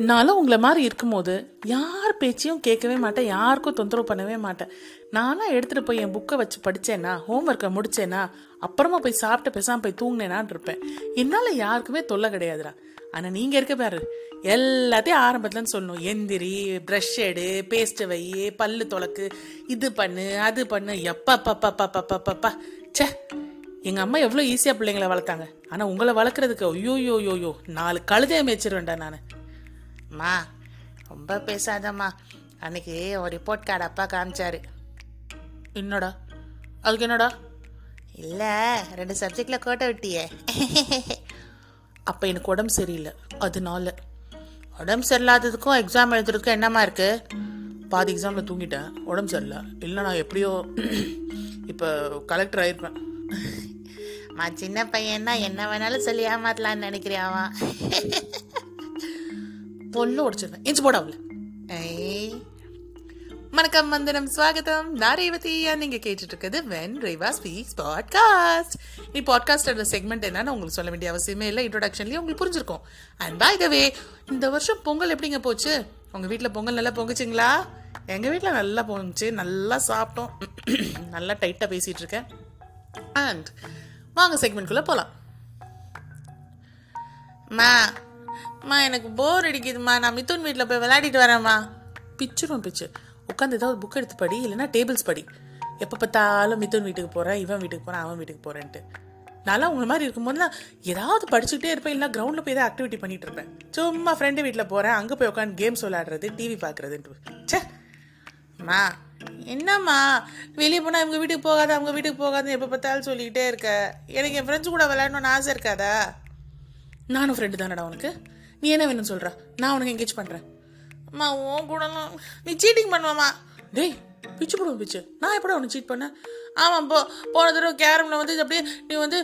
நானும் உங்களை மாதிரி இருக்கும்போது யார் பேச்சையும் கேட்கவே மாட்டேன் யாருக்கும் தொந்தரவு பண்ணவே மாட்டேன். நானும் எடுத்துகிட்டு போய் என் புக்கை வச்சு படித்தேன்னா ஹோம்ஒர்க்கை முடித்தேன்னா அப்புறமா போய் சாப்பிட்டு பேசாமல் போய் தூங்கினேனான் இருப்பேன். என்னால் யாருக்குமே தொல்லை கிடையாதுடா. ஆனால் நீங்கள் இருக்க பாரு எல்லாத்தையும் ஆரம்பத்துலன்னு சொல்லணும். எந்திரி ப்ரஷ் எடு பேஸ்ட்டு வை பல்லு துளக்கு இது பண்ணு அது பண்ணு எப்பா பப்பா பப்பா பப்பா ச்சே எங்கள் அம்மா எவ்வளோ ஈஸியாக பிள்ளைங்களை வளர்த்தாங்க. ஆனால் உங்களை வளர்க்குறதுக்கு ஐயோ யோ யோ நாலு கழுதையை மேய்ச்சிருவேன்டா நான். அம்மா ரொம்ப பேசாதம்மா. அன்னைக்கு ஒரு ரிப்போர்ட் கார்டு அப்பா காமிச்சாரு. என்னடா? அதுக்கு என்னடா? இல்லை ரெண்டு சப்ஜெக்டில் கோட்டை விட்டியே. அப்போ எனக்கு உடம்பு சரியில்லை. அதனால. உடம்பு சரியில்லாததுக்கும் எக்ஸாம் எழுதுறதுக்கும் என்னம்மா இருக்கு? பாதி எக்ஸாமில் தூங்கிட்டேன். உடம்பு சரியில்லை. இல்லை நான் எப்படியோ இப்போ கலெக்டர் ஆயிருப்பேன். மா சின்ன பையன்னா என்ன வேணாலும் சொல்லி ஏமாத்தலாம்னு நினைக்கிறியாவா பொல்லு உடைச்சிருவேன் இன்ச்சு போடாவில் ஐ வணக்கம் வந்தனம் ஸ்வாகத்தம் நான் ரேவதியா நீங்க கேட்டுட்டு இருக்கிறது வென் ரேவா ஸ்பீக்ஸ் பாட்காஸ்ட் நீ பாட்காஸ்டோட செக்மெண்ட் என்னன்னு உங்களுக்கு சொல்ல வேண்டிய அவசியமே இல்லை. இன்ட்ரோடக்ஷன்லயே உங்களுக்கு புரிஞ்சிருக்கும். அண்ட் பை த வே இந்த வருஷம் பொங்கல் எப்படிங்க போச்சு? உங்க வீட்டில் பொங்கல் நல்லா பொங்குச்சிங்களா? எங்க வீட்டில் நல்லா பொங்குச்சு. நல்லா சாப்பிட்டோம். நல்லா டைட்டாக பேசிட்டு இருக்கேன் அண்ட் வாங்க செக்மெண்ட்குள்ளே போகலாம் மா மா எனக்கு போர் அடிக்குதுமா நான் மிதுன் வீட்டில் போய் விளையாடிட்டு வரேம்மா. பிச்சிரும் பிச்சு. உட்காந்து ஏதாவது புக் எடுத்து படி இல்லைன்னா டேபிள்ஸ் படி. எப்போ பார்த்தாலும் மிதுன் வீட்டுக்கு போகிறேன் இவன் வீட்டுக்கு போகிறேன் அவன் வீட்டுக்கு போகிறேன்ட்டு நான்லாம் உங்களை மாதிரி இருக்கும்போதுலாம் ஏதாவது படிச்சுக்கிட்டே இருப்பேன் இல்லை கிரவுண்டில் போய் ஏதாவது ஆக்டிவிட்டி பண்ணிட்டு இருப்பேன். சும்மா ஃப்ரெண்டு வீட்டில் போகிறேன் அங்கே போய் உட்காந்து கேம்ஸ் விளையாடுறது டிவி பார்க்குறதுன்ட்டு. ச்சே. மா என்னம்மா? வெளியே போனால் இவங்க வீட்டுக்கு போகாத அவங்க வீட்டுக்கு போகாதுன்னு எப்போ பார்த்தாலும் சொல்லிக்கிட்டே இருக்க. எனக்கு என் ஃப்ரெண்ட்ஸ் கூட விளையாடணும்னு ஆசை இருக்காதா? நானும் ஃப்ரெண்டு தானடா உனக்கு? நீ என்ன வேணும்னு சொல்கிற நான் உனக்கு என்கேஜ் பண்ணுறேன் அம்மா உன் கூடலாம் நீ சீட்டிங் பண்ணுவாம்மா. டேய் பிச்சு போடுவோம் பிச்சு. நான் எப்படா உனக்கு சீட் பண்ணேன்? ஆமாம் போ போன தடவை கேரமில் வந்து அப்படியே நீ வந்து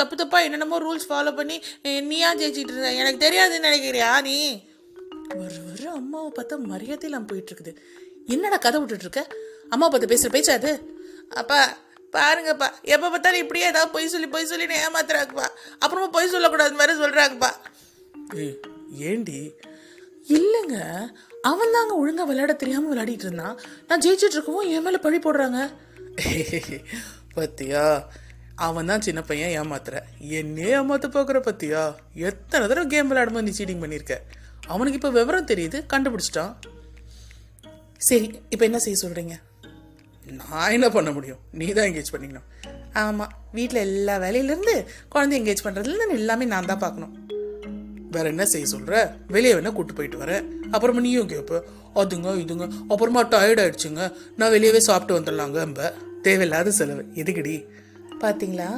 தப்பு தப்பாக என்னென்னமோ ரூல்ஸ் ஃபாலோ பண்ணி நீயா ஜெயிச்சிட்டு இருந்த. எனக்கு தெரியாதுன்னு நினைக்கிறியா நீ? ஒரு ஒரு அம்மாவை பார்த்தா மரியாதை இல்லாமல் போயிட்டுருக்குது என்னடா கதை விட்டுட்ருக்க அம்மாவை அம்மா பார்த்து பேசுகிற பேச்சா அது அப்பா பாருங்கப்பா. எப்போ பார்த்தாலும் இப்படியே ஏதாவது பொய் சொல்லி பொய் சொல்லி ஏமாத்துறாங்கப்பா. அப்புறமா பொய் சொல்லக்கூடாது மாதிரி சொல்கிறாங்கப்பா ஏய் ஏண்டி? இல்லைங்க. அவன் தாங்க ஒழுங்காக விளையாட தெரியாமல் விளையாடிட்டு இருந்தான். நான் ஜெயிச்சுட்டு இருக்கவும் என் மேலே பழி போடுறாங்க. பத்தியா? அவன் தான் சின்ன பையன் ஏமாத்துற. என்னே ஏமாத்த போக்குற பத்தியா? எத்தனை தடவை கேம் விளையாடும்போது நீ சீட்டிங் பண்ணியிருக்க அவனுக்கு இப்போ விவரம் தெரியுது. கண்டுபிடிச்சிட்டான். சரி இப்போ என்ன செய்ய சொல்கிறீங்க நான் என்ன பண்ண முடியும்? நீ தான் என்கேஜ் பண்ணிக்கணும். ஆமாம் வீட்டில் எல்லா வேலையிலேருந்து குழந்தை என்கேஜ் பண்ணுறதுலேருந்து எல்லாமே நான் தான் பார்க்கணும். வேற என்ன செய்ய சொல்ற? வெளியே வேணா கூட்டு போயிட்டு வரேன். அப்புறமா நீயும் கேப்ப அதுங்க இதுங்க. அப்புறமா டயர்ட் ஆயிடுச்சுங்க. நான் வெளியவே சாப்பிட்டு வந்துடலாங்க அம்ப. தேவையில்லாத செலவு. எதுக்குடி? பாத்தீங்களா?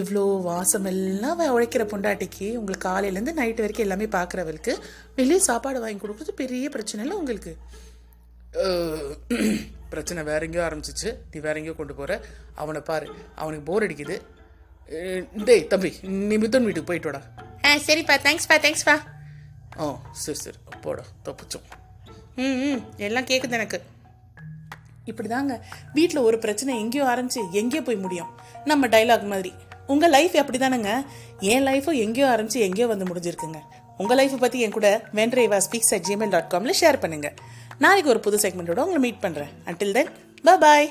இவ்வளோ வாசமெல்லாம் அவ உழைக்கிற பொண்டாட்டிக்கு உங்களுக்கு காலையிலேருந்து நைட் வரைக்கும் எல்லாமே பார்க்குறவளுக்கு வெளியே சாப்பாடு வாங்கி கொடுக்குறது பெரிய பிரச்சனை இல்லை உங்களுக்கு? பிரச்சனை வேற எங்கேயோ ஆரம்பிச்சிச்சு. நீ வேற எங்கேயோ கொண்டு போற. அவனை பாரு. அவனுக்கு போர் அடிக்குது. டேய் தம்பி நீ மித்தன் வீட்டுக்கு போயிட்டு வாடா. ஆ சரிப்பா. தேங்க்ஸ்ப்பா தேங்க்ஸ்ப்பா ஆ சரி சரி. அப்போடா தப்பிச்சோம் ம் ம். எல்லாம் கேட்குது எனக்கு. இப்படிதாங்க. வீட்டில் ஒரு பிரச்சனை எங்கேயோ ஆரம்பிச்சு எங்கேயோ போய் முடியும்? நம்ம டைலாக் மாதிரி. உங்கள் லைஃப் அப்படிதானங்க? என் லைஃபும் எங்கேயோ ஆரம்பிச்சு எங்கேயோ வந்து முடிஞ்சிருக்குங்க. உங்கள் லைஃப்பை பற்றி என் கூட வென்ட்ரேவா ஸ்பீக்ஸ் அட் ஜிமெயில் டாட் காமில் ஷேர் பண்ணுங்கள் நாளைக்கு ஒரு புது செக்மெண்ட்டோட உங்களை மீட் பண்ணுறேன் அன்டில் தென் பாய்